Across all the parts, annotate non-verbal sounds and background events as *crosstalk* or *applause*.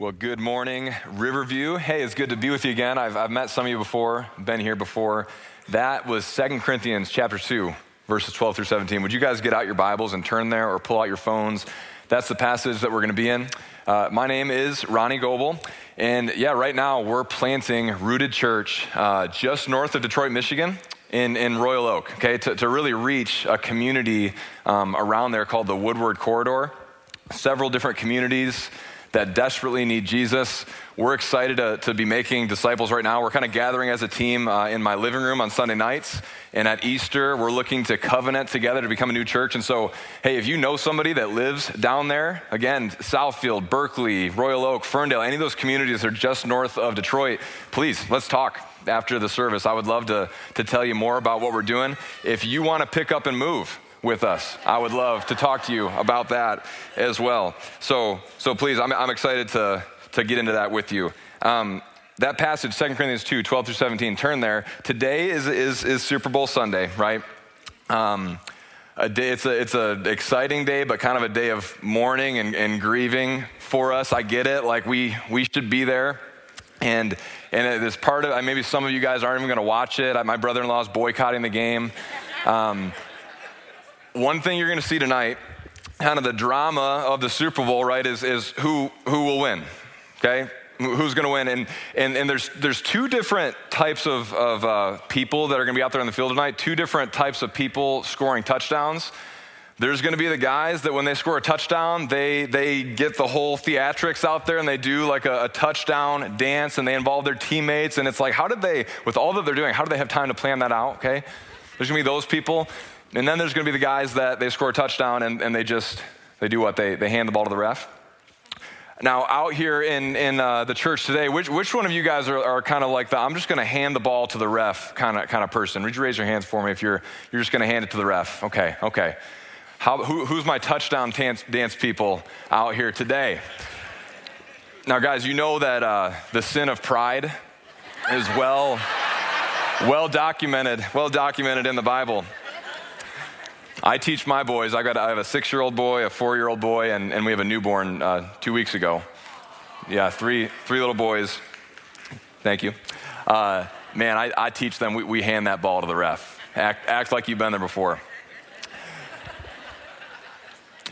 Well, good morning, Riverview. Hey, it's good to be with you again. I've, I've met some of you before, been here before. That was Second Corinthians chapter 2, verses 12 through 17. Would you guys get out your Bibles and turn there or pull out your phones? That's the passage that we're going to be in. Uh, my name is Ronnie Goble. And yeah, right now we're planting Rooted Church uh, just north of Detroit, Michigan. In, in Royal Oak, okay, to, to really reach a community um, around there called the Woodward Corridor. Several different communities that desperately need Jesus. We're excited to, to be making disciples right now. We're kind of gathering as a team uh, in my living room on Sunday nights. And at Easter, we're looking to covenant together to become a new church. And so, hey, if you know somebody that lives down there, again, Southfield, Berkley, Royal Oak, Ferndale, any of those communities that are just north of Detroit, please, let's talk after the service. I would love to, to tell you more about what we're doing. If you want to pick up and move, with us. I would love to talk to you about that as well. So, so please, I'm, I'm excited to, to get into that with you. Um, that passage, 2 Corinthians 2, 12 through 17, turn there. Today is, is, is Super Bowl Sunday, right? Um, a day, it's an it's a exciting day, but kind of a day of mourning and, and grieving for us. I get it. Like, we, we should be there. And, and it is part of, maybe some of you guys aren't even going to watch it. My brother in law is boycotting the game. Um, one thing you're going to see tonight, kind of the drama of the Super Bowl, right, is, is who, who will win, okay? Who's going to win? And, and, and there's, there's two different types of, of uh, people that are going to be out there on the field tonight, two different types of people scoring touchdowns. There's going to be the guys that when they score a touchdown, they, they get the whole theatrics out there and they do like a, a, touchdown dance and they involve their teammates. And it's like, how did they, with all that they're doing, how do they have time to plan that out? Okay. There's going to be those people. And then there's going to be the guys that they score a touchdown and, and they just, they do what? They, they hand the ball to the ref. Now, out here in, in uh, the church today, which, which one of you guys are, are kind of like the I'm just going to hand the ball to the ref kind of kind of person? Would you raise your hands for me if you're, you're just going to hand it to the ref? Okay, okay. How, who, who's my touchdown dance, dance people out here today? Now, guys, you know that uh, the sin of pride is well, well documented, well documented in the Bible. I teach my boys. I got I have a six year old boy, a four year old boy, and, and we have a newborn uh, two weeks ago. Yeah, three three little boys. Thank you. Uh, man, I, I, teach them. We, we, hand that ball to the ref. Act, act like you've been there before.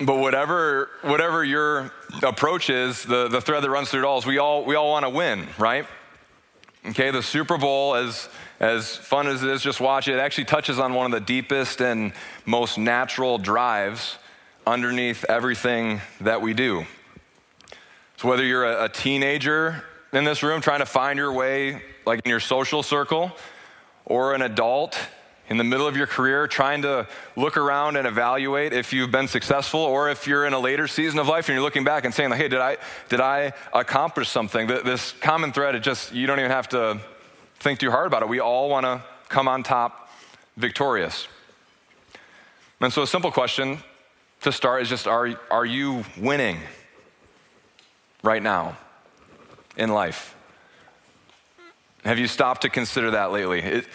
But whatever whatever your approach is, the, the thread that runs through it all is we all we all want to win, right? Okay, the Super Bowl as as fun as it is, just watch it. It actually touches on one of the deepest and most natural drives underneath everything that we do. So, whether you're a, a teenager in this room trying to find your way, like in your social circle, or an adult in the middle of your career trying to look around and evaluate if you've been successful or if you're in a later season of life and you're looking back and saying hey did i did i accomplish something this common thread it just you don't even have to think too hard about it. We all want to come on top victorious. And so, a simple question to start is just are, are you winning right now in life? Have you stopped to consider that lately? It,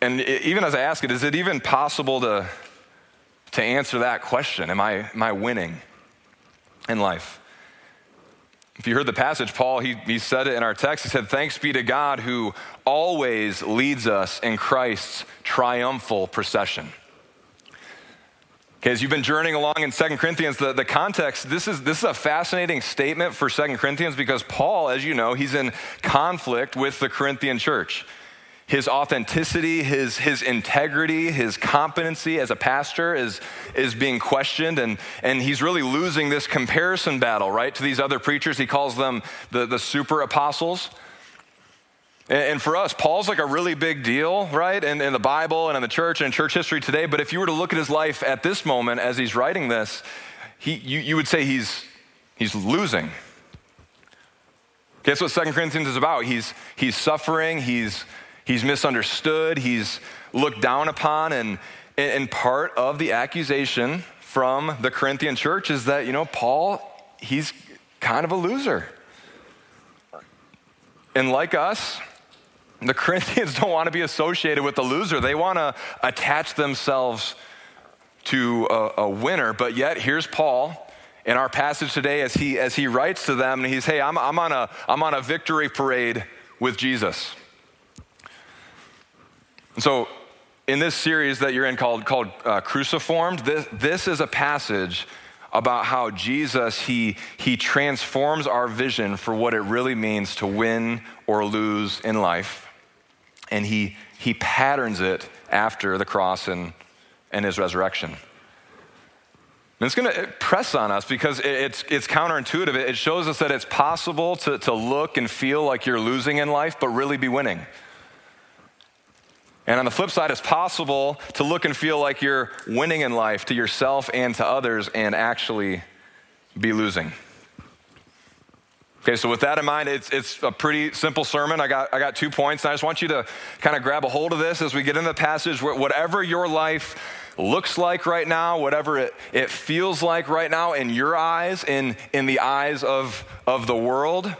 and even as I ask it, is it even possible to, to answer that question? Am I, am I winning in life? If you heard the passage, Paul, he, he said it in our text. He said, Thanks be to God who always leads us in Christ's triumphal procession. Okay, as you've been journeying along in Second Corinthians, the, the context, this is, this is a fascinating statement for Second Corinthians because Paul, as you know, he's in conflict with the Corinthian church his authenticity, his, his integrity, his competency as a pastor is, is being questioned, and, and he's really losing this comparison battle, right, to these other preachers. He calls them the, the super apostles. And, for us, Paul's like a really big deal, right, in, in the Bible and in the church and in church history today. But if you were to look at his life at this moment as he's writing this, he, you, you would say he's, he's losing. Guess what Second Corinthians is about? He's, he's suffering, he's He's misunderstood, he's looked down upon, and, and part of the accusation from the Corinthian church is that, you know, Paul, he's kind of a loser. And like us, the *laughs* Corinthians don't want to be associated with the loser. They want to attach themselves to a, a winner. But yet, here's Paul in our passage today as he, as he writes to them, and he's, hey, I'm, I'm, on a, I'm on a victory parade with Jesus. And so, in this series that you're in called, called uh, Cruciformed, this, this is a passage about how Jesus, he, he transforms our vision for what it really means to win or lose in life. And he, he patterns it after the cross and, and his resurrection. And it's going to press on us because it's, it's counterintuitive. It shows us that it's possible to, to look and feel like you're losing in life, but really be winning. And on the flip side, it's possible to look and feel like you're winning in life to yourself and to others and actually be losing. Okay, so with that in mind, it's, it's a pretty simple sermon. I got, I got two points, and I just want you to kind of grab a hold of this as we get into the passage. Whatever your life looks like right now, whatever it, it feels like right now in your eyes, in, in the eyes of, of the world,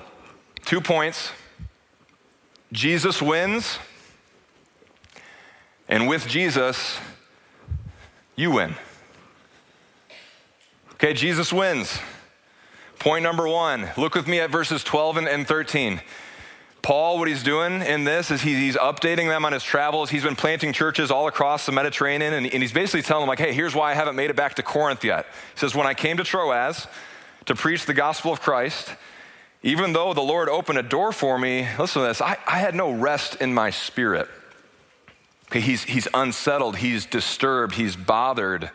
two points. Jesus wins and with Jesus, you win. Okay, Jesus wins. Point number one look with me at verses 12 and 13. Paul, what he's doing in this is he's updating them on his travels. He's been planting churches all across the Mediterranean, and he's basically telling them, like, hey, here's why I haven't made it back to Corinth yet. He says, when I came to Troas to preach the gospel of Christ, even though the Lord opened a door for me, listen to this, I, I had no rest in my spirit. Okay, he's, he's unsettled, he's disturbed, he's bothered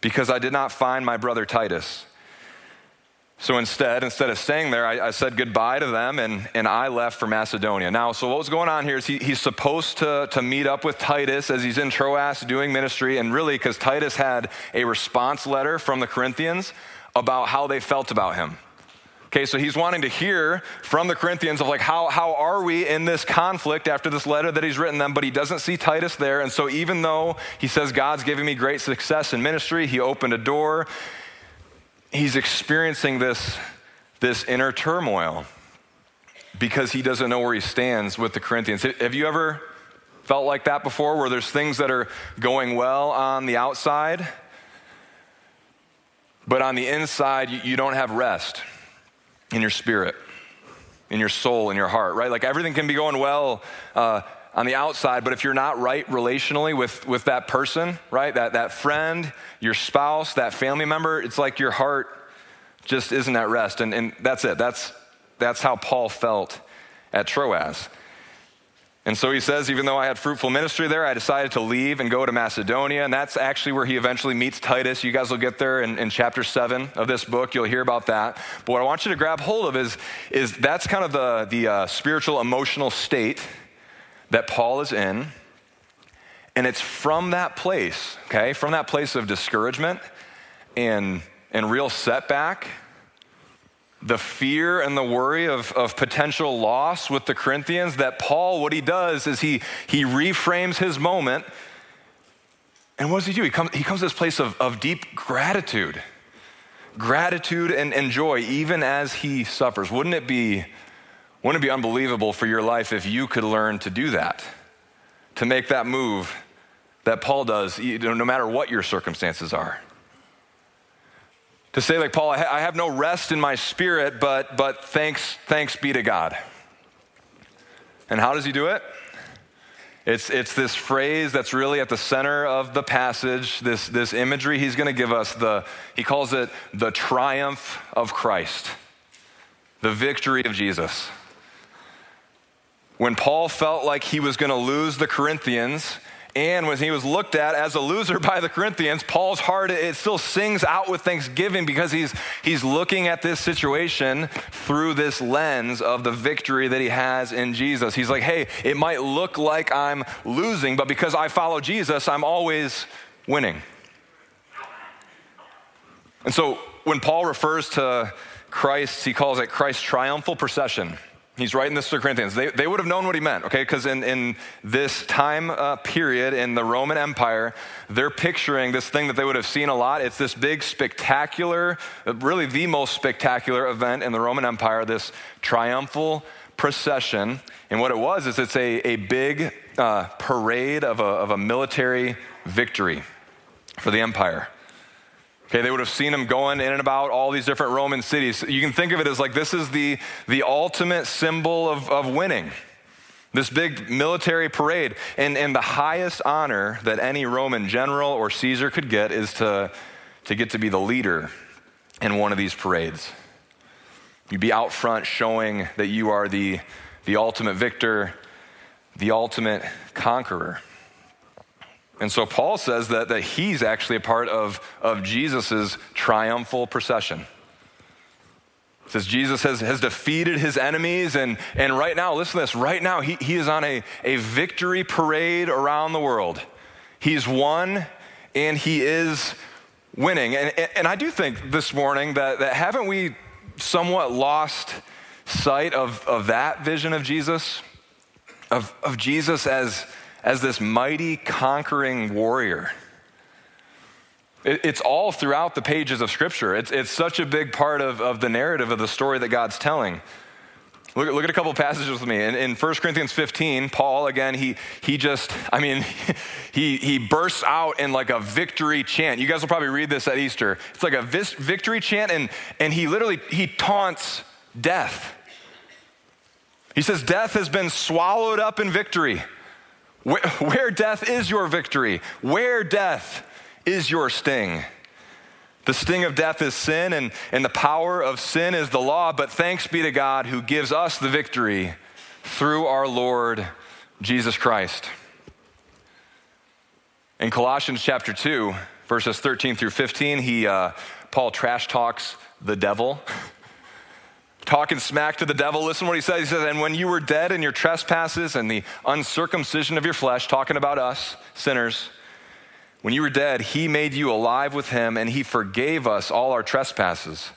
because I did not find my brother Titus. So instead, instead of staying there, I, I, said goodbye to them and, and I left for Macedonia. Now, so what was going on here is he, he's supposed to, to meet up with Titus as he's in Troas doing ministry, and really because Titus had a response letter from the Corinthians about how they felt about him. Okay, so he's wanting to hear from the Corinthians of like, how, how are we in this conflict after this letter that he's written them, but he doesn't see Titus there. And so even though he says, God's giving me great success in ministry, he opened a door, he's experiencing this, this inner turmoil because he doesn't know where he stands with the Corinthians. Have you ever felt like that before, where there's things that are going well on the outside, but on the inside, you, you don't have rest? In your spirit, in your soul, in your heart, right? Like everything can be going well uh, on the outside, but if you're not right relationally with, with that person, right, that, that friend, your spouse, that family member, it's like your heart just isn't at rest. And, and that's it. That's, that's how Paul felt at Troas. And so he says, even though I had fruitful ministry there, I decided to leave and go to Macedonia. And that's actually where he eventually meets Titus. You guys will get there in, in chapter seven of this book. You'll hear about that. But what I want you to grab hold of is, is that's kind of the, the uh, spiritual, emotional state that Paul is in. And it's from that place, okay, from that place of discouragement and, and real setback the fear and the worry of, of potential loss with the Corinthians, that Paul, what he does is he, he reframes his moment. And what does he do? He comes, he comes to this place of, of deep gratitude, gratitude and, and joy, even as he suffers. Wouldn't it, be, wouldn't it be unbelievable for your life if you could learn to do that, to make that move that Paul does, no matter what your circumstances are? To say, like Paul, I, ha- I have no rest in my spirit, but, but thanks, thanks be to God. And how does he do it? It's, it's this phrase that's really at the center of the passage, this, this imagery he's going to give us. The, he calls it the triumph of Christ, the victory of Jesus. When Paul felt like he was going to lose the Corinthians, and when he was looked at as a loser by the Corinthians, Paul's heart, it still sings out with thanksgiving because he's, he's looking at this situation through this lens of the victory that he has in Jesus. He's like, hey, it might look like I'm losing, but because I follow Jesus, I'm always winning. And so when Paul refers to Christ, he calls it Christ's triumphal procession. He's writing this to the Corinthians. They, they would have known what he meant, okay? Because in, in this time uh, period in the Roman Empire, they're picturing this thing that they would have seen a lot. It's this big, spectacular, really the most spectacular event in the Roman Empire, this triumphal procession. And what it was is it's a, a big uh, parade of a, of a military victory for the empire. Okay, they would have seen him going in and about all these different Roman cities. You can think of it as like this is the, the ultimate symbol of, of winning. This big military parade. And, and the highest honor that any Roman general or Caesar could get is to, to get to be the leader in one of these parades. You'd be out front showing that you are the, the ultimate victor, the ultimate conqueror. And so Paul says that, that he's actually a part of, of Jesus' triumphal procession. It says Jesus has, has defeated his enemies, and, and right now, listen to this, right now he, he is on a, a victory parade around the world. He's won and he is winning. And, and I do think this morning that, that haven't we somewhat lost sight of, of that vision of Jesus? Of, of Jesus as as this mighty conquering warrior. it's all throughout the pages of Scripture. It's, it's such a big part of, of the narrative of the story that God's telling. Look, look at a couple passages with me. In, in 1 Corinthians 15, Paul, again, he, he just, I mean, *laughs* he, he bursts out in like a victory chant. You guys will probably read this at Easter. It's like a vis- victory chant, and, and he literally, he taunts death. He says, death has been swallowed up in victory. Where, where death is your victory? Where death is your sting? The sting of death is sin, and, and the power of sin is the law, but thanks be to God who gives us the victory through our Lord Jesus Christ. In Colossians chapter 2, verses 13 through 15, he, uh, Paul trash talks the devil. *laughs* talking smack to the devil. Listen what he says. He says, And when you were dead in your trespasses and the uncircumcision of your flesh, talking about us, sinners, when you were dead, he made you alive with him and he forgave us all our trespasses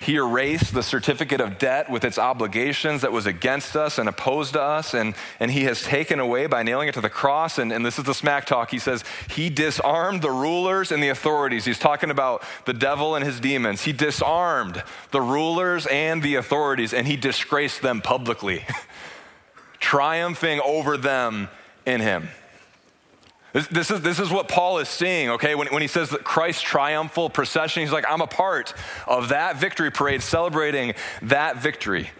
he erased the certificate of debt with its obligations that was against us and opposed to us, and, and he has taken away by nailing it to the cross. And, and this is the smack talk. He says, He disarmed the rulers and the authorities. He's talking about the devil and his demons. He disarmed the rulers and the authorities, and he disgraced them publicly, *laughs* triumphing over them in him. This, is, this is what Paul is seeing, okay? When, when he says that Christ's triumphal procession, he's like, I'm a part of that victory parade, celebrating that victory.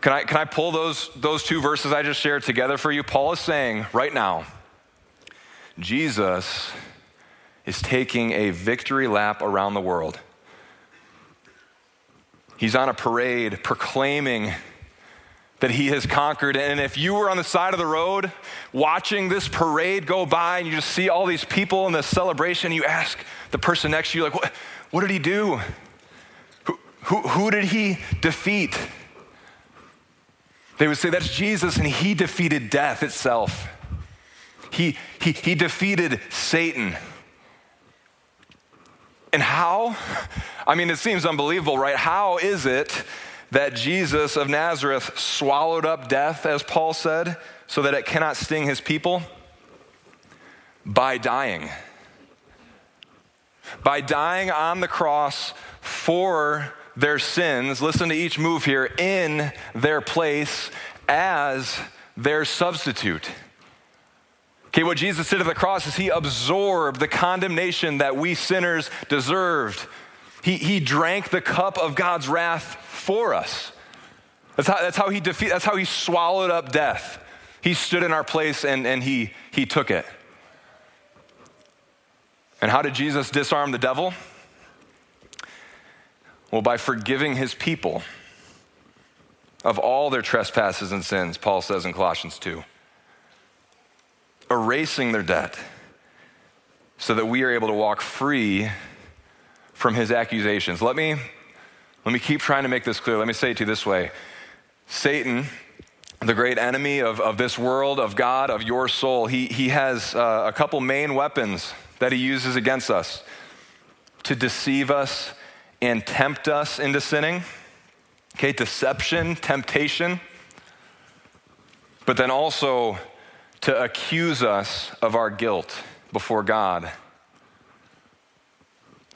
Can I, can I pull those, those two verses I just shared together for you? Paul is saying right now, Jesus is taking a victory lap around the world. He's on a parade proclaiming that he has conquered. And if you were on the side of the road watching this parade go by and you just see all these people in this celebration, you ask the person next to you, like, what, what did he do? Who, who, who did he defeat? They would say, that's Jesus, and he defeated death itself. He, he, he defeated Satan. And how? I mean, it seems unbelievable, right? How is it that Jesus of Nazareth swallowed up death, as Paul said, so that it cannot sting his people? By dying. By dying on the cross for their sins, listen to each move here, in their place as their substitute. Okay, what Jesus did at the cross is he absorbed the condemnation that we sinners deserved. He, he drank the cup of God's wrath for us. That's how, that's how he defeat, that's how he swallowed up death. He stood in our place and, and he, he took it. And how did Jesus disarm the devil? Well, by forgiving his people of all their trespasses and sins, Paul says in Colossians 2. Erasing their debt so that we are able to walk free from his accusations. Let me let me keep trying to make this clear. Let me say it to you this way Satan, the great enemy of, of this world, of God, of your soul, he, he has uh, a couple main weapons that he uses against us to deceive us and tempt us into sinning. Okay, deception, temptation, but then also to accuse us of our guilt before God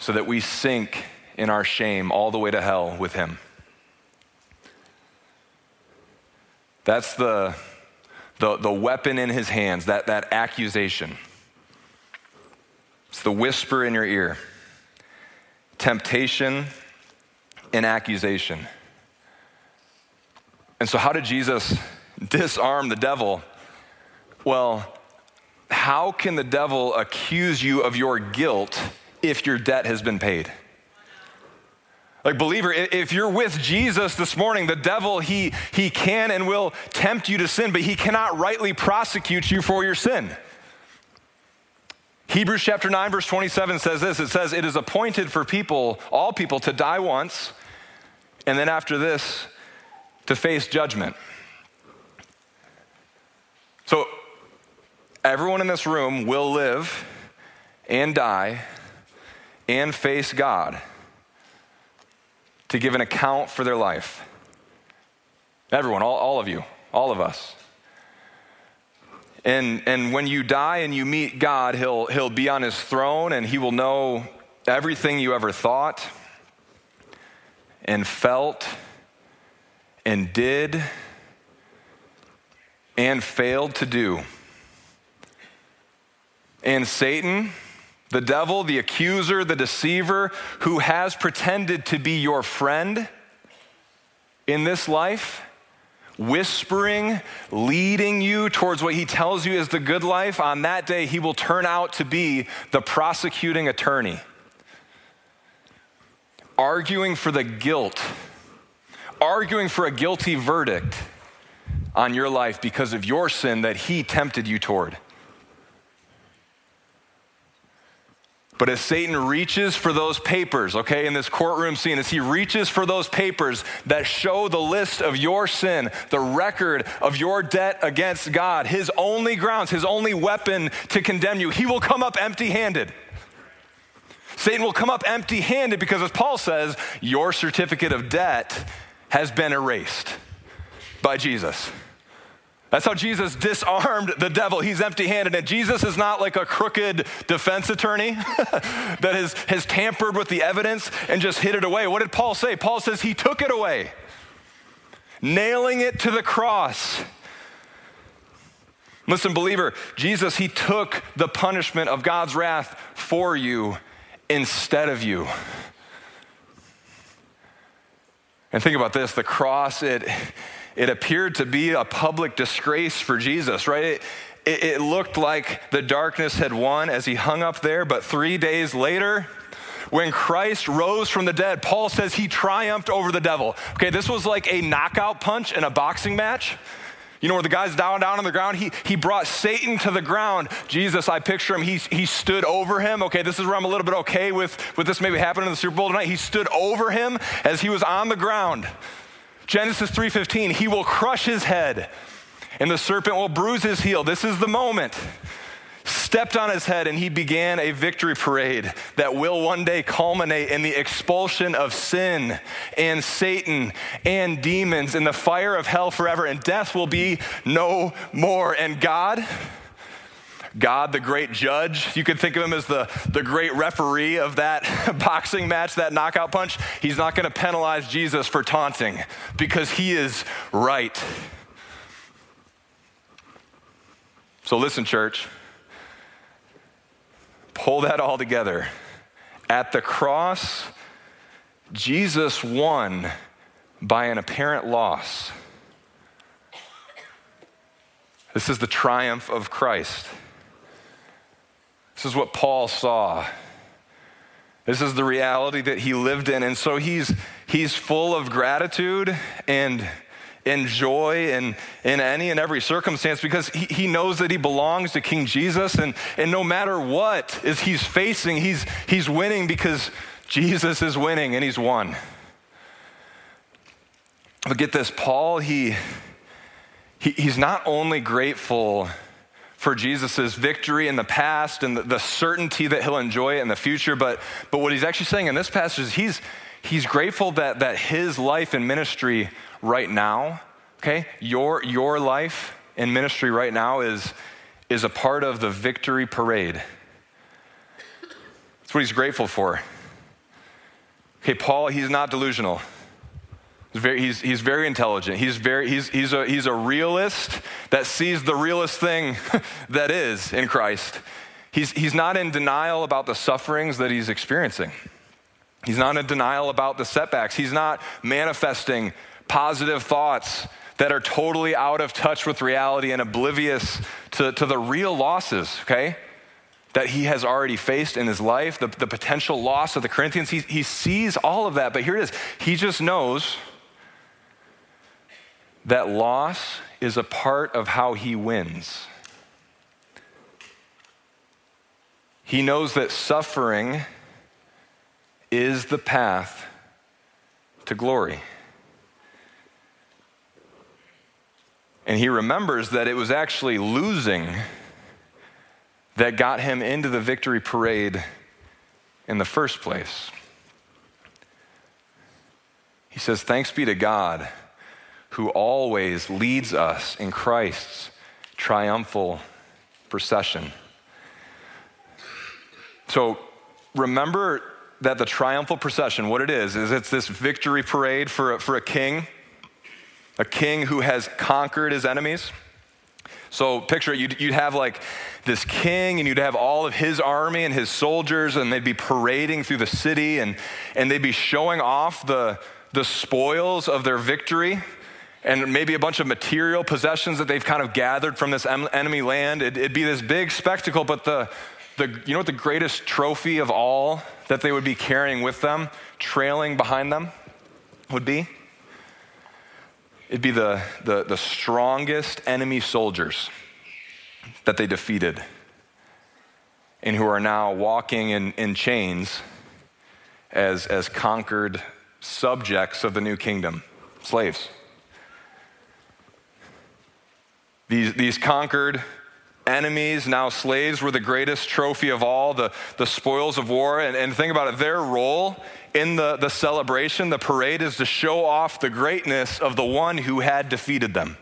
so that we sink in our shame all the way to hell with him. That's the, the, the weapon in his hands, that, that accusation. It's the whisper in your ear temptation and accusation. And so, how did Jesus disarm the devil? Well, how can the devil accuse you of your guilt if your debt has been paid? Like, believer, if you're with Jesus this morning, the devil, he, he can and will tempt you to sin, but he cannot rightly prosecute you for your sin. Hebrews chapter 9, verse 27 says this it says, It is appointed for people, all people, to die once, and then after this, to face judgment. So, everyone in this room will live and die and face God to give an account for their life. Everyone, all, all of you, all of us. And, and when you die and you meet God, he'll, he'll be on his throne and he will know everything you ever thought and felt and did and failed to do. And Satan, the devil, the accuser, the deceiver, who has pretended to be your friend in this life, whispering, leading you towards what he tells you is the good life, on that day he will turn out to be the prosecuting attorney, arguing for the guilt, arguing for a guilty verdict on your life because of your sin that he tempted you toward. But as Satan reaches for those papers, okay, in this courtroom scene, as he reaches for those papers that show the list of your sin, the record of your debt against God, his only grounds, his only weapon to condemn you, he will come up empty handed. Satan will come up empty handed because, as Paul says, your certificate of debt has been erased by Jesus. That's how Jesus disarmed the devil. He's empty handed. And Jesus is not like a crooked defense attorney *laughs* that has, has tampered with the evidence and just hid it away. What did Paul say? Paul says he took it away, nailing it to the cross. Listen, believer, Jesus, he took the punishment of God's wrath for you instead of you. And think about this the cross, it it appeared to be a public disgrace for Jesus, right? It, it, it looked like the darkness had won as he hung up there, but three days later, when Christ rose from the dead, Paul says he triumphed over the devil. Okay, this was like a knockout punch in a boxing match. You know, where the guy's down, down on the ground, he, he brought Satan to the ground. Jesus, I picture him, he, he stood over him. Okay, this is where I'm a little bit okay with, with this maybe happening in the Super Bowl tonight. He stood over him as he was on the ground. Genesis 3:15, he will crush his head and the serpent will bruise his heel. This is the moment. Stepped on his head and he began a victory parade that will one day culminate in the expulsion of sin and Satan and demons in the fire of hell forever, and death will be no more. And God, God, the great judge. You could think of him as the, the great referee of that *laughs* boxing match, that knockout punch. He's not going to penalize Jesus for taunting because he is right. So, listen, church, pull that all together. At the cross, Jesus won by an apparent loss. This is the triumph of Christ. This is what Paul saw. This is the reality that he lived in. And so he's, he's full of gratitude and, and joy in, in any and every circumstance because he, he knows that he belongs to King Jesus. And, and no matter what is he's facing, he's, he's winning because Jesus is winning and he's won. But get this, Paul, he, he he's not only grateful for Jesus' victory in the past and the, the, certainty that he'll enjoy it in the future. But, but what he's actually saying in this passage is he's, he's grateful that, that his life and ministry right now, okay, your, your life and ministry right now is, is a part of the victory parade. That's what he's grateful for. Okay, Paul, he's not delusional. He's very, he's, he's very intelligent. He's, very, he's, he's, a, he's a realist that sees the realest thing *laughs* that is in Christ. He's, he's not in denial about the sufferings that he's experiencing. He's not in denial about the setbacks. He's not manifesting positive thoughts that are totally out of touch with reality and oblivious to, to the real losses, okay, that he has already faced in his life, the, the potential loss of the Corinthians. He, he sees all of that, but here it is. He just knows that loss is a part of how he wins. He knows that suffering is the path to glory. And he remembers that it was actually losing that got him into the victory parade in the first place. He says, Thanks be to God who always leads us in Christ's triumphal procession. So remember that the triumphal procession, what it is, is it's this victory parade for a, for a king, a king who has conquered his enemies. So picture it, you'd, you'd have like this king and you'd have all of his army and his soldiers and they'd be parading through the city and, and they'd be showing off the, the spoils of their victory and maybe a bunch of material possessions that they've kind of gathered from this enemy land. It'd, it'd, be this big spectacle, but the, the, you know what the greatest trophy of all that they would be carrying with them, trailing behind them, would be? It'd be the, the, the strongest enemy soldiers that they defeated and who are now walking in, in chains as, as conquered subjects of the new kingdom, slaves. These, these conquered enemies, now slaves, were the greatest trophy of all, the, the spoils of war. And, and think about it, their role in the, the celebration, the parade, is to show off the greatness of the one who had defeated them.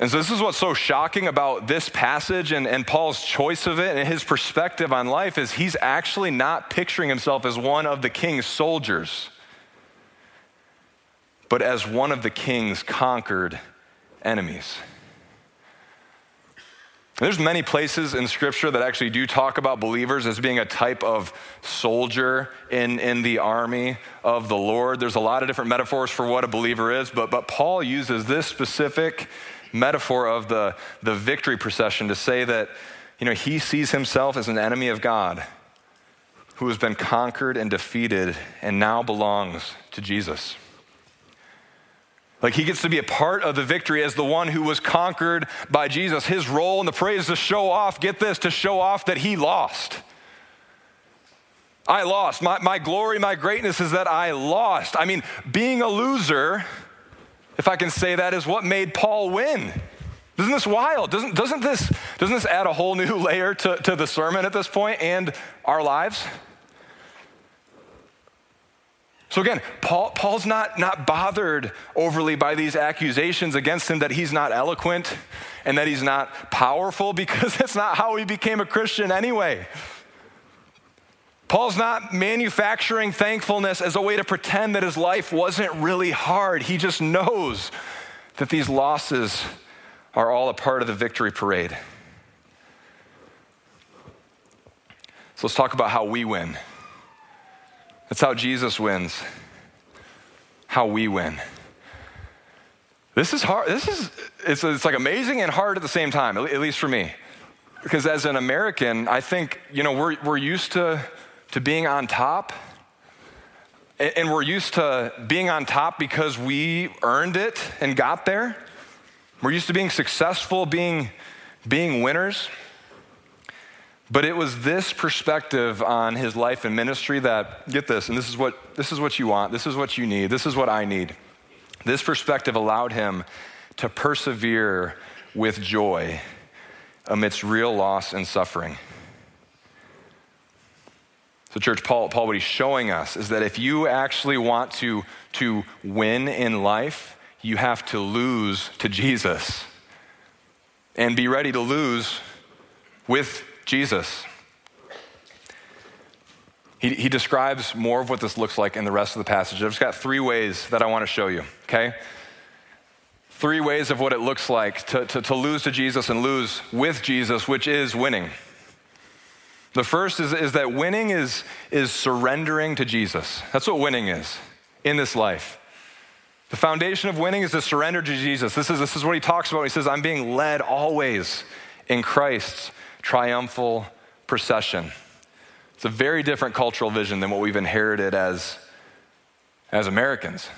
And so, this is what's so shocking about this passage and, and Paul's choice of it and his perspective on life is he's actually not picturing himself as one of the king's soldiers, but as one of the king's conquered enemies. There's many places in Scripture that actually do talk about believers as being a type of soldier in, in the army of the Lord. There's a lot of different metaphors for what a believer is, but, but Paul uses this specific metaphor of the, the victory procession to say that you know, he sees himself as an enemy of God who has been conquered and defeated and now belongs to Jesus. Like he gets to be a part of the victory as the one who was conquered by Jesus. His role in the praise to show off, get this, to show off that he lost. I lost. My, my glory, my greatness is that I lost. I mean, being a loser, if I can say that, is what made Paul win. Isn't this wild? Doesn't, doesn't, this, doesn't this add a whole new *laughs* layer to, to the sermon at this point and our lives? So again, Paul, Paul's not, not bothered overly by these accusations against him that he's not eloquent and that he's not powerful *laughs* because that's not how he became a Christian anyway. Paul's not manufacturing thankfulness as a way to pretend that his life wasn't really hard. He just knows that these losses are all a part of the victory parade. So let's talk about how we win. That's how Jesus wins, how we win. This is hard. This is, it's, it's like amazing and hard at the same time, at least for me. Because as an American, I think, you know, we're, we're used to, to being on top. And we're used to being on top because we earned it and got there. We're used to being successful, being, being winners. But it was this perspective on his life and ministry that, get this, and this is what, this is what you want, this is what you need, this is what I need. This perspective allowed him to persevere with joy amidst real loss and suffering. So, church, Paul, Paul, what he's showing us is that if you actually want to, to win in life, you have to lose to Jesus and be ready to lose with Jesus. He, he describes more of what this looks like in the rest of the passage. I've just got three ways that I want to show you, okay? three ways of what it looks like to, to, to lose to Jesus and lose with Jesus, which is winning. The first is, is that winning is, is surrendering to Jesus. That's what winning is in this life. The foundation of winning is to surrender to Jesus. This is, this is what he talks about. He says, I'm being led always in Christ's triumphal procession. It's a very different cultural vision than what we've inherited as, as Americans.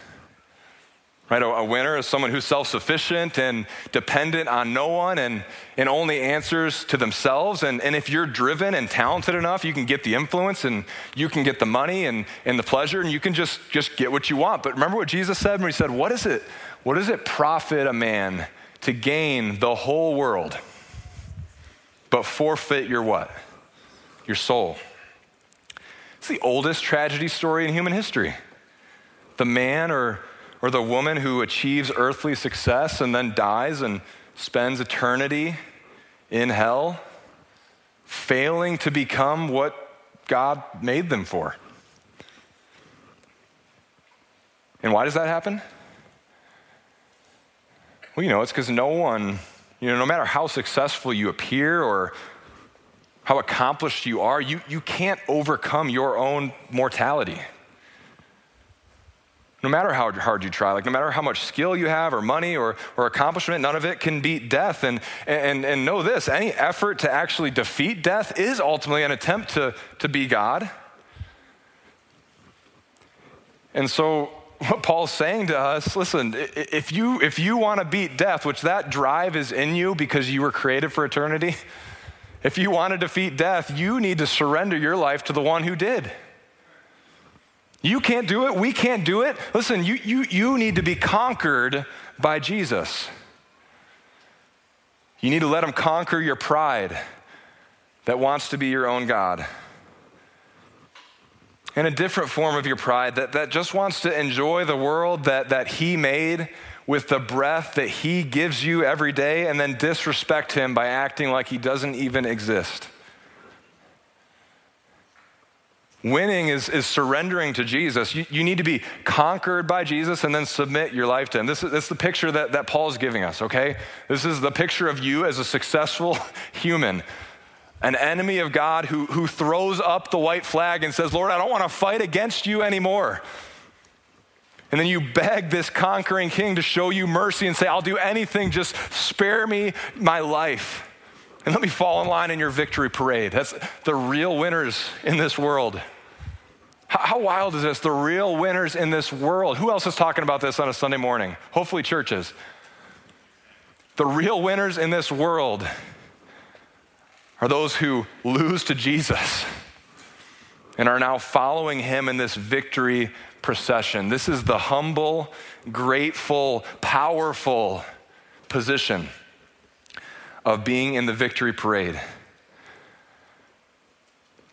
Right? A, a winner is someone who's self sufficient and dependent on no one and, and only answers to themselves. And, and if you're driven and talented enough, you can get the influence and you can get the money and, and the pleasure and you can just, just get what you want. But remember what Jesus said when he said, What is it? What does it profit a man to gain the whole world, but forfeit your what? Your soul. It's the oldest tragedy story in human history. The man or or the woman who achieves earthly success and then dies and spends eternity in hell, failing to become what God made them for. And why does that happen? Well, you know, it's because no one, you know, no matter how successful you appear or how accomplished you are, you, you can't overcome your own mortality. No matter how hard you try, like no matter how much skill you have or money or, or accomplishment, none of it can beat death. And, and, and know this any effort to actually defeat death is ultimately an attempt to, to be God. And so, what Paul's saying to us listen, if you, if you want to beat death, which that drive is in you because you were created for eternity, *laughs* if you want to defeat death, you need to surrender your life to the one who did. You can't do it. We can't do it. Listen, you, you, you need to be conquered by Jesus. You need to let him conquer your pride that wants to be your own God. And a different form of your pride that, that just wants to enjoy the world that, that he made with the breath that he gives you every day and then disrespect him by acting like he doesn't even exist. Winning is, is surrendering to Jesus. You, you need to be conquered by Jesus and then submit your life to Him. This is, this is the picture that, that Paul's giving us, okay? This is the picture of you as a successful *laughs* human, an enemy of God who, who throws up the white flag and says, Lord, I don't want to fight against you anymore. And then you beg this conquering king to show you mercy and say, I'll do anything, just spare me my life. And let me fall in line in your victory parade. That's the real winners in this world. How, wild is this? The real winners in this world. Who else is talking about this on a Sunday morning? Hopefully, churches. The real winners in this world are those who lose to Jesus and are now following him in this victory procession. This is the humble, grateful, powerful position of being in the victory parade.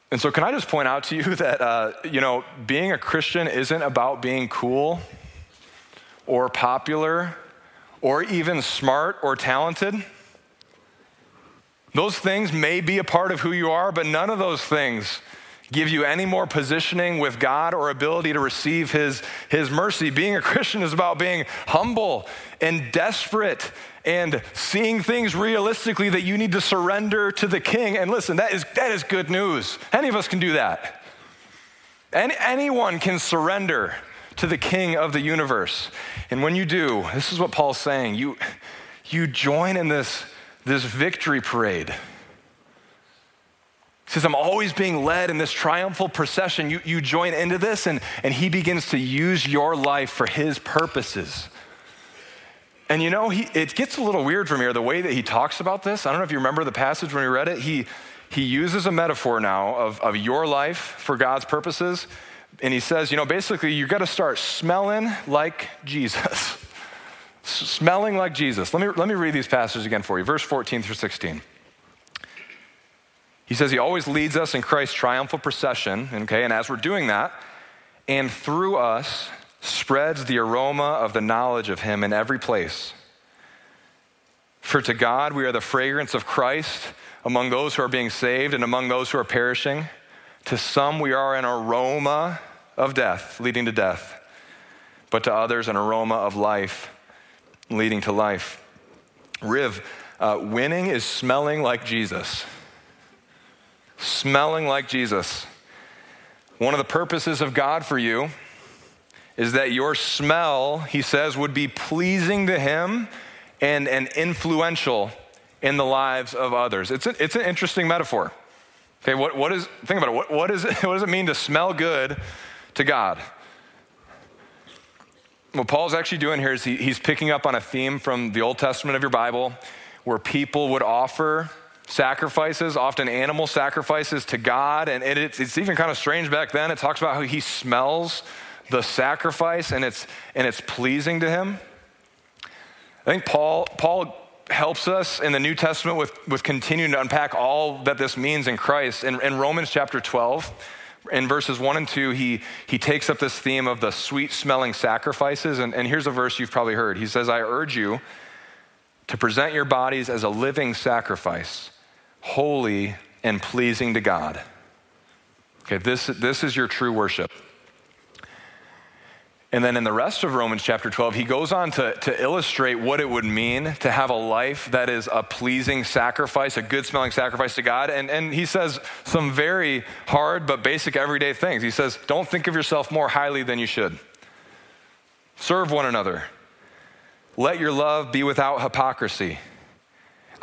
And so, can I just point out to you *laughs* that, uh, you know, being a Christian isn't about being cool or popular or even smart or talented? Those things may be a part of who you are, but none of those things give you any more positioning with God or ability to receive his, his mercy. Being a Christian is about being humble and desperate and seeing things realistically that you need to surrender to the king. And listen, that is, that is good news. Any of us can do that. Any, anyone can surrender to the king of the universe. And when you do, this is what Paul's saying you, you join in this, this victory parade. He says, I'm always being led in this triumphal procession. You, you join into this, and, and he begins to use your life for his purposes. And you know, he, it gets a little weird from here, the way that he talks about this. I don't know if you remember the passage when we read it. He, he uses a metaphor now of, of your life for God's purposes. And he says, you know, basically, you've got to start smelling like Jesus. *laughs* smelling like Jesus. Let me, let me read these passages again for you. Verse 14 through 16. He says he always leads us in Christ's triumphal procession, okay? And as we're doing that, and through us spreads the aroma of the knowledge of him in every place. For to God we are the fragrance of Christ among those who are being saved and among those who are perishing. To some we are an aroma of death, leading to death, but to others an aroma of life leading to life. Riv, uh, winning is smelling like Jesus. Smelling like Jesus. One of the purposes of God for you is that your smell, he says, would be pleasing to him and, and influential in the lives of others. It's, a, it's an interesting metaphor. Okay, what, what is, think about it. What, what, is, *laughs* what does it mean to smell good to God? What Paul's actually doing here is he, he's picking up on a theme from the Old Testament of your Bible where people would offer sacrifices, often animal sacrifices to God. And it's, it's even kind of strange back then. It talks about how he smells the sacrifice and it's, and it's pleasing to him. I think Paul, Paul helps us in the New Testament with, with continuing to unpack all that this means in Christ. In, in Romans chapter 12, in verses 1 and 2, he, he takes up this theme of the sweet smelling sacrifices. And, and here's a verse you've probably heard. He says, I urge you to present your bodies as a living sacrifice, holy and pleasing to God. Okay, this, this is your true worship. And then in the rest of Romans chapter 12, he goes on to, to illustrate what it would mean to have a life that is a pleasing sacrifice, a good smelling sacrifice to God. And, and he says some very hard but basic everyday things. He says, Don't think of yourself more highly than you should. Serve one another. Let your love be without hypocrisy.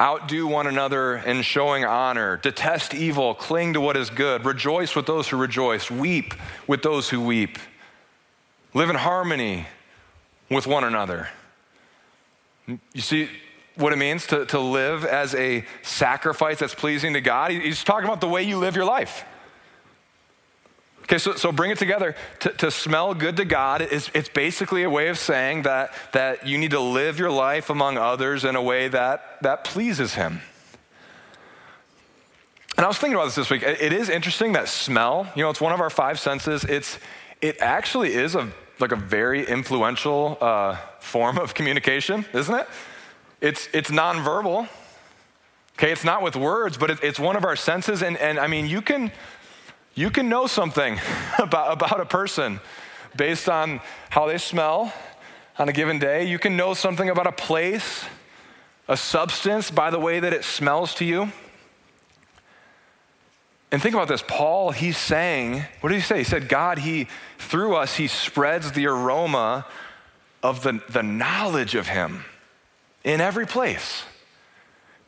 Outdo one another in showing honor. Detest evil. Cling to what is good. Rejoice with those who rejoice. Weep with those who weep. Live in harmony with one another. You see what it means to, to live as a sacrifice that's pleasing to God? He's talking about the way you live your life. Okay, so, so bring it together. To, to smell good to God is it's basically a way of saying that, that you need to live your life among others in a way that, that pleases Him. And I was thinking about this this week. It is interesting that smell, you know, it's one of our five senses. It's, it actually is a like a very influential uh, form of communication, isn't it? It's, it's nonverbal. Okay, it's not with words, but it, it's one of our senses. And, and I mean, you can, you can know something *laughs* about, about a person based on how they smell on a given day. You can know something about a place, a substance by the way that it smells to you. And think about this Paul, he's saying, what did he say? He said, God, he, through us, he spreads the aroma of the, the knowledge of him in every place.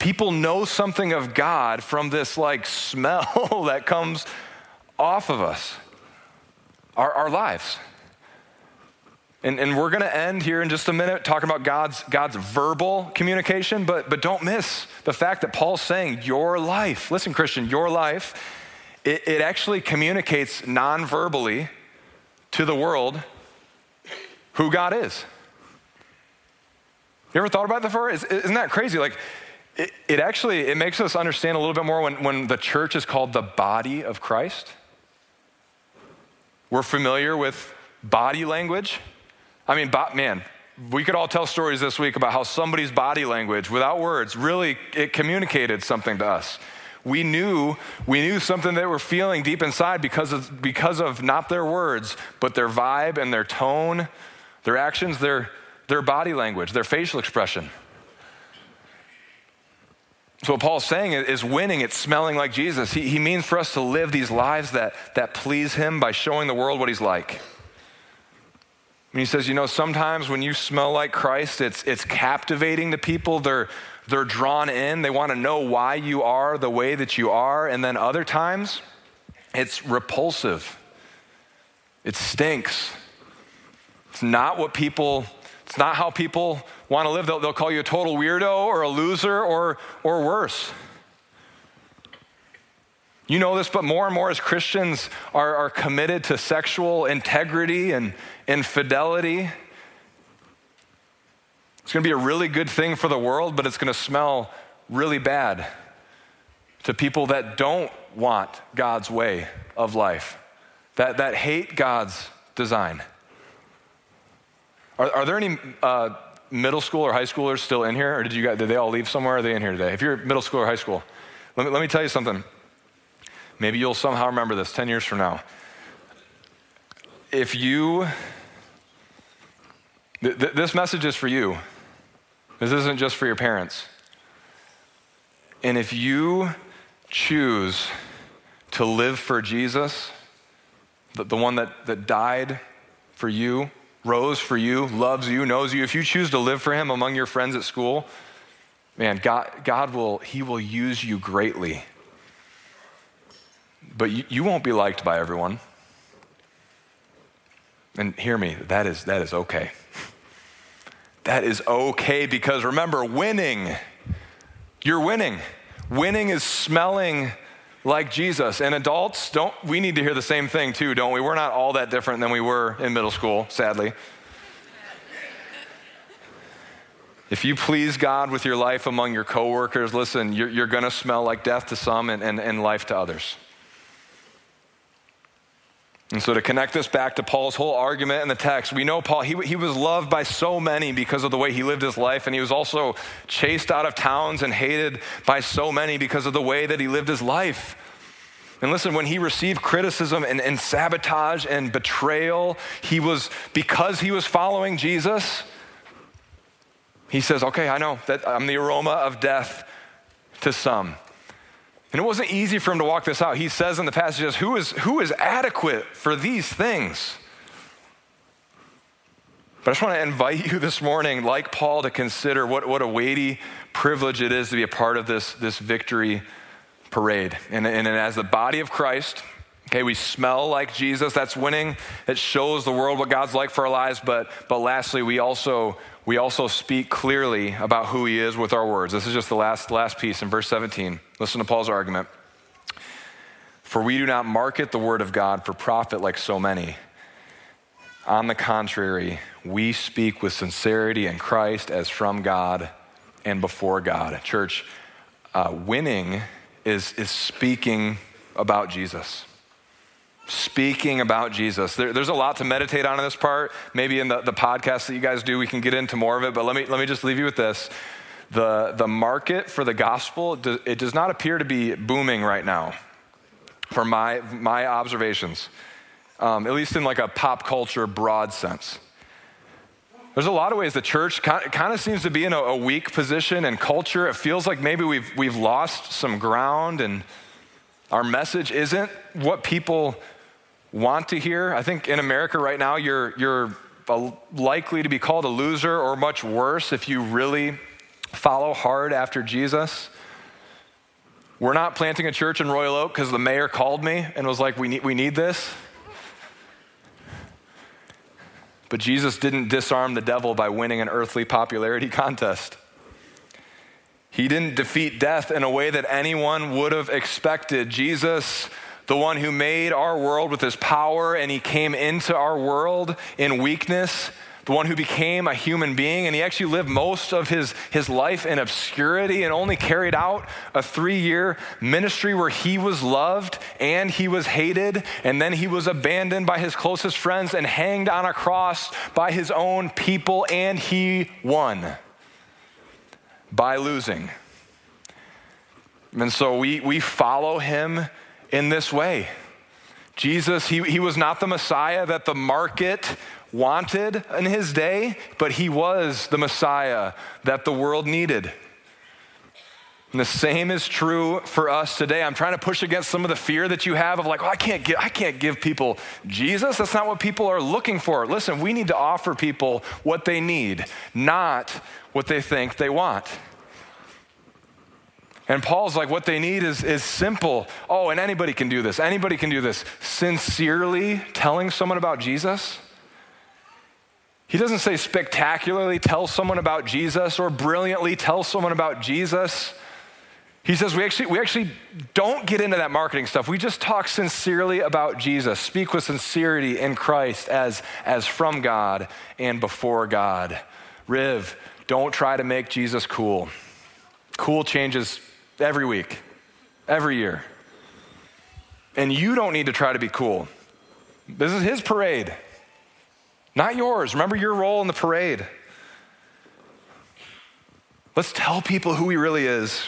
People know something of God from this like *laughs* smell that comes off of us, our, our lives. And, and we're going to end here in just a minute talking about God's, God's verbal communication, but, but don't miss the fact that Paul's saying your life, listen, Christian, your life, it, it actually communicates non verbally to the world who God is. You ever thought about that before? Isn't that crazy? Like, it, it, actually it makes us understand a little bit more when, when the church is called the body of Christ. We're familiar with body language. I mean, man, we could all tell stories this week about how somebody's body language, without words, really it communicated something to us. We knew, we knew something they were feeling deep inside because of, because of not their words, but their vibe and their tone, their actions, their, their body language, their facial expression. So, what Paul's saying is winning, it's smelling like Jesus. He, he means for us to live these lives that, that please him by showing the world what he's like. And he says, you know, sometimes when you smell like Christ, it's, it's captivating to people. They're, they're drawn in. They want to know why you are the way that you are. And then other times, it's repulsive. It stinks. It's not what people, it's not how people want to live. They'll, they'll call you a total weirdo or a loser or, or worse. You know this, but more and more as Christians are, are committed to sexual integrity and infidelity. It's going to be a really good thing for the world, but it's going to smell really bad to people that don't want God's way of life, that, that hate God's design. Are, are there any uh, middle school or high schoolers still in here, or did, you guys, did they all leave somewhere? Are they in here today? If you're middle school or high school, let me, let me tell you something. Maybe you'll somehow remember this 10 years from now. If you, th- th- this message is for you. This isn't just for your parents. And if you choose to live for Jesus, the, the one that, that died for you, rose for you, loves you, knows you, if you choose to live for him among your friends at school, man, God, God will, he will use you greatly. But you, you won't be liked by everyone. And hear me, that is, that is okay. That is okay because remember, winning, you're winning. Winning is smelling like Jesus. And adults, don't we need to hear the same thing too, don't we? We're not all that different than we were in middle school, sadly. If you please God with your life among your coworkers, listen, you're, you're going to smell like death to some and, and, and life to others. And so, to connect this back to Paul's whole argument in the text, we know Paul, he, he was loved by so many because of the way he lived his life, and he was also chased out of towns and hated by so many because of the way that he lived his life. And listen, when he received criticism and, and sabotage and betrayal, he was, because he was following Jesus, he says, Okay, I know that I'm the aroma of death to some. And it wasn't easy for him to walk this out. He says in the passages, who is, who is adequate for these things? But I just want to invite you this morning, like Paul, to consider what, what a weighty privilege it is to be a part of this, this victory parade. And, and, and as the body of Christ, okay, we smell like Jesus. That's winning. It shows the world what God's like for our lives. But, but lastly, we also, we also speak clearly about who he is with our words. This is just the last, last piece in verse 17. Listen to Paul's argument. For we do not market the word of God for profit like so many. On the contrary, we speak with sincerity in Christ as from God and before God. Church, uh, winning is, is speaking about Jesus speaking about Jesus. There, there's a lot to meditate on in this part. Maybe in the, the podcast that you guys do, we can get into more of it, but let me, let me just leave you with this. The, the market for the gospel, it does not appear to be booming right now, for my, my observations, um, at least in like a pop culture broad sense. There's a lot of ways the church kind of seems to be in a, weak position and culture. It feels like maybe we've, we've lost some ground and our message isn't what people want to hear. I think in America right now, you're, you're likely to be called a loser or much worse if you really follow hard after Jesus. We're not planting a church in Royal Oak because the mayor called me and was like, we need, we need this. But Jesus didn't disarm the devil by winning an earthly popularity *laughs* contest. He didn't defeat death in a way that anyone would have expected. Jesus the one who made our world with his power and he came into our world in weakness, the one who became a human being, and he actually lived most of his, his life in obscurity and only carried out a three year ministry where he was loved and he was hated, and then he was abandoned by his closest friends and hanged on a cross by his own people, and he won by losing. And so we, we follow him in this way. Jesus, he, he was not the Messiah that the market wanted in his day, but he was the Messiah that the world needed. And the same is true for us today. I'm trying to push against some of the fear that you have of like, oh, I can't give, I can't give people Jesus. That's not what people are looking for. Listen, we need to offer people what they need, not what they think they want. And Paul's like, what they need is, is simple. Oh, and anybody can do this. Anybody can do this. Sincerely telling someone about Jesus. He doesn't say spectacularly tell someone about Jesus or brilliantly tell someone about Jesus. He says we actually, we actually don't get into that marketing stuff. We just talk sincerely about Jesus, speak with sincerity in Christ as, as from God and before God. Riv, don't try to make Jesus cool. Cool changes every week, every year. And you don't need to try to be cool. This is his parade, not yours. Remember your role in the parade. Let's tell people who he really is,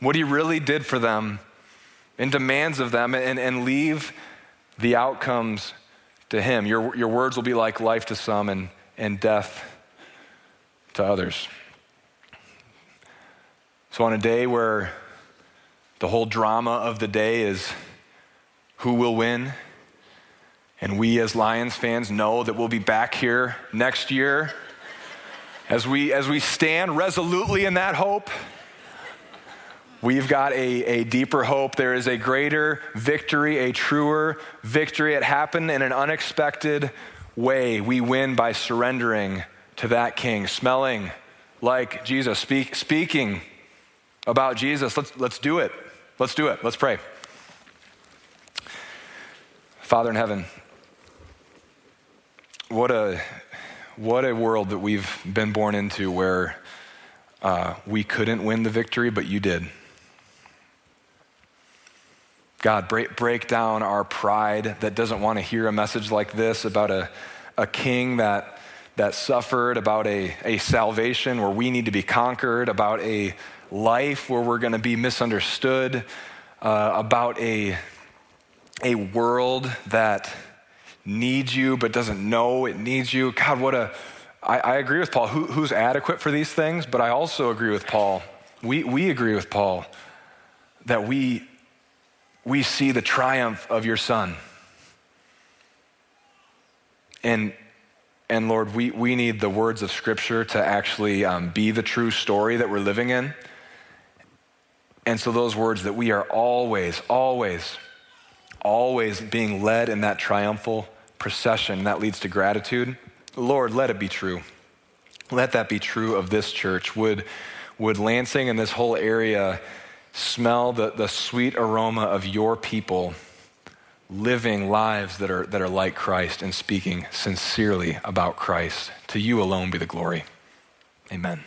what he really did for them, and demands of them, and, and leave the outcomes to him. Your, your words will be like life to some and, and death to others. So, on a day where the whole drama of the day is who will win, and we as Lions fans know that we'll be back here next year as we, as we stand resolutely in that hope. We've got a, a deeper hope. There is a greater victory, a truer victory. It happened in an unexpected way. We win by surrendering to that king, smelling like Jesus, speak, speaking about Jesus. Let's, let's do it. Let's do it. Let's pray. Father in heaven, what a, what a world that we've been born into where uh, we couldn't win the victory, but you did. God, break, break down our pride that doesn't want to hear a message like this about a, a king that, that suffered, about a, a salvation where we need to be conquered, about a life where we're going to be misunderstood, uh, about a, a world that needs you but doesn't know it needs you. God, what a. I, I agree with Paul. Who, who's adequate for these things? But I also agree with Paul. We, we agree with Paul that we, we see the triumph of your son. And, and Lord, we, we need the words of Scripture to actually um, be the true story that we're living in. And so, those words that we are always, always, always being led in that triumphal procession that leads to gratitude, Lord, let it be true. Let that be true of this church. Would, would Lansing and this whole area smell the, the sweet aroma of your people living lives that are, that are like Christ and speaking sincerely about Christ? To you alone be the glory. Amen.